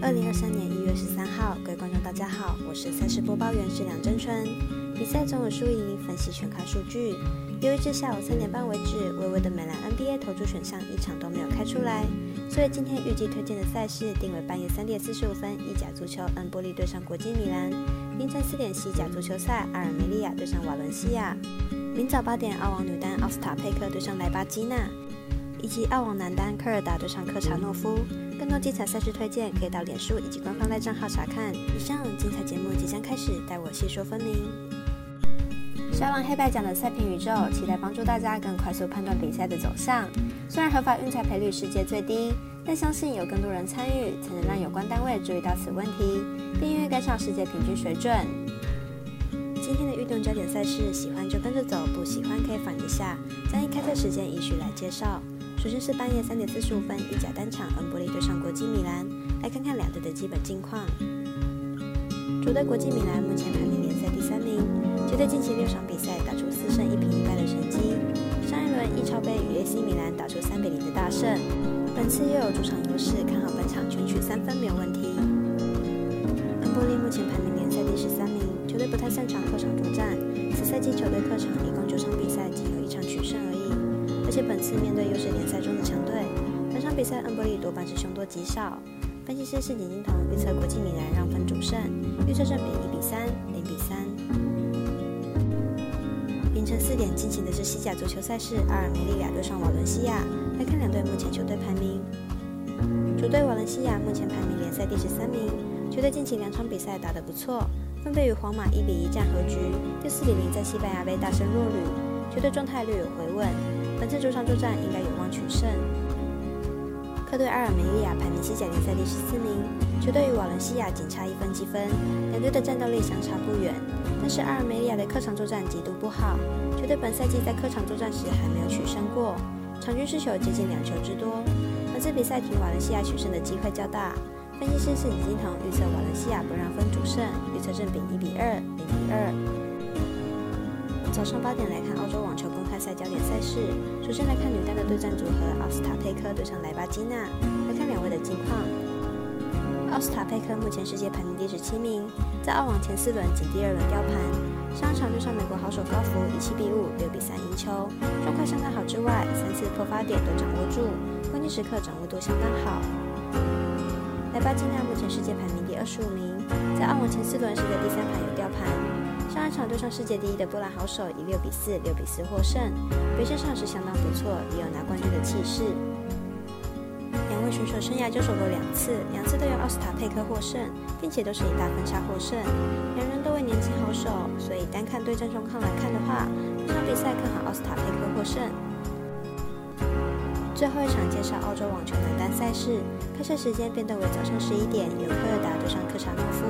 二零二三年一月十三号，各位观众大家好，我是赛事播报员是梁真春。比赛总有输赢，分析全看数据。由于至下午三点半为止，微微的美兰 NBA 投注选项一场都没有开出来，所以今天预计推荐的赛事定为半夜三点四十五分意甲足球恩波利对上国际米兰，凌晨四点西甲足球赛阿尔梅利亚对上瓦伦西亚，明早八点澳网女单奥斯塔佩克对上莱巴基娜。以及澳网男单科尔达对上科查诺夫，更多精彩赛事推荐可以到脸书以及官方赖账号查看。以上精彩节目即将开始，待我细说分明。小王黑白奖的赛评宇宙，期待帮助大家更快速判断比赛的走向。虽然合法运彩赔率世界最低，但相信有更多人参与，才能让有关单位注意到此问题，并愿意跟上世界平均水准。今天的运动焦点赛事，喜欢就跟着走，不喜欢可以反一下。将以开赛时间依序来介绍。首先是半夜三点四十五分，意甲单场恩波利对上国际米兰，来看看两队的基本近况。主队国际米兰目前排名联赛第三名，球队近期六场比赛打出四胜一平一败的成绩。上一轮意超杯与 AC 米兰打出三比零的大胜，本次又有主场优势，看好本场全取三分没有问题。恩波利目前排名联赛第十三名，球队不太擅长客场作战，此赛季球队客场一共九场比赛仅有一场取胜而已。而且本次面对又是联赛中的强队，本场比赛恩波利多半是凶多吉少。分析师是景金童预测国际米兰让分主胜，预测正比一比三、零比三。凌晨四点进行的是西甲足球赛事，阿尔梅利亚对上瓦伦西亚。来看两队目前球队排名，主队瓦伦西亚目前排名联赛第十三名，球队近期两场比赛打得不错，分别与皇马一比一战和局，第四比零在西班牙杯大胜弱旅，球队状态略有回稳。本次主场作战应该有望取胜。客队阿尔梅利亚排名西甲联赛第十四名，球队与瓦伦西亚仅差一分积分，两队的战斗力相差不远。但是阿尔梅利亚的客场作战极度不好，球队本赛季在客场作战时还没有取胜过，场均失球接近两球之多。本次比赛凭瓦伦西亚取胜的机会较大。分析师是李金腾预测瓦伦西亚不让分主胜，预测正比一比二、零比二。早上八点来看澳洲网球公赛焦点赛事。首先来看女单的对战组合，奥斯塔佩克对上莱巴基娜。来看两位的近况。奥斯塔佩克目前世界排名第十七名，在澳网前四轮仅第二轮掉盘。上场对上美国好手高福以七比五、六比三赢球，状况相当好之外，三次破发点都掌握住，关键时刻掌握度相当好。莱巴基娜目前世界排名第二十五名，在澳网前四轮是在第三盘有掉盘。上一场对上世界第一的波兰好手，以六比四、六比四获胜，表现上是相当不错，也有拿冠军的气势。两位选手生涯交手过两次，两次都由奥斯塔佩克获胜，并且都是以大分差获胜。两人都为年轻好手，所以单看对战状况来看的话，这场比赛看好奥斯塔佩克获胜。最后一场介绍澳洲网球男单赛事，开赛时间变动为早上十一点，由科尔达对上科查诺夫。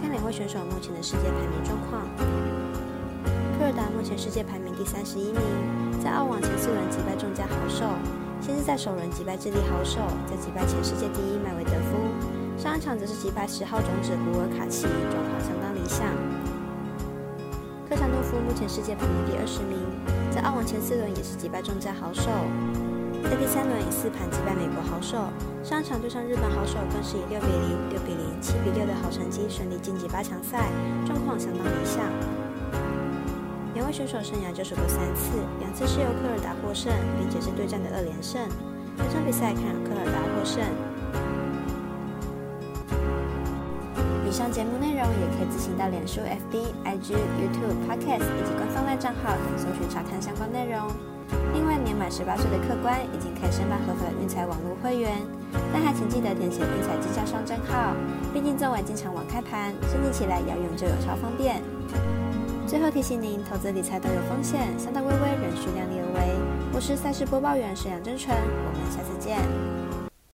看两位选手目前的世界排名状况。科尔达目前世界排名第三十一名，在澳网前四轮击败众家好手，先是在首轮击败智利好手，再击败前世界第一麦维德夫，上一场则是击败十号种子古尔卡奇，状况相当理想。科查诺夫目前世界排名第二十名，在澳网前四轮也是击败众家好手。在第三轮以四盘击败美国好手，上场对上日本好手更是以六比零、六比零、七比六的好成绩顺利晋级八强赛，状况相当理想。两位选手生涯交手过三次，两次是由科尔达获胜，并且是对战的二连胜。本场比赛看科尔达获胜。以上节目内容也可以自行到脸书、FB、IG、YouTube、Podcast 以及官方外账号等搜寻查看相关内容。另外，年满十八岁的客官已经可以申办合法的运彩网络会员，但还请记得填写运彩经销商证号。毕竟作为经常网开盘，申请起来要用就有超方便。最后提醒您，投资理财都有风险，三大微微，仍需量力而为。我是赛事播报员沈阳真纯，我们下次见。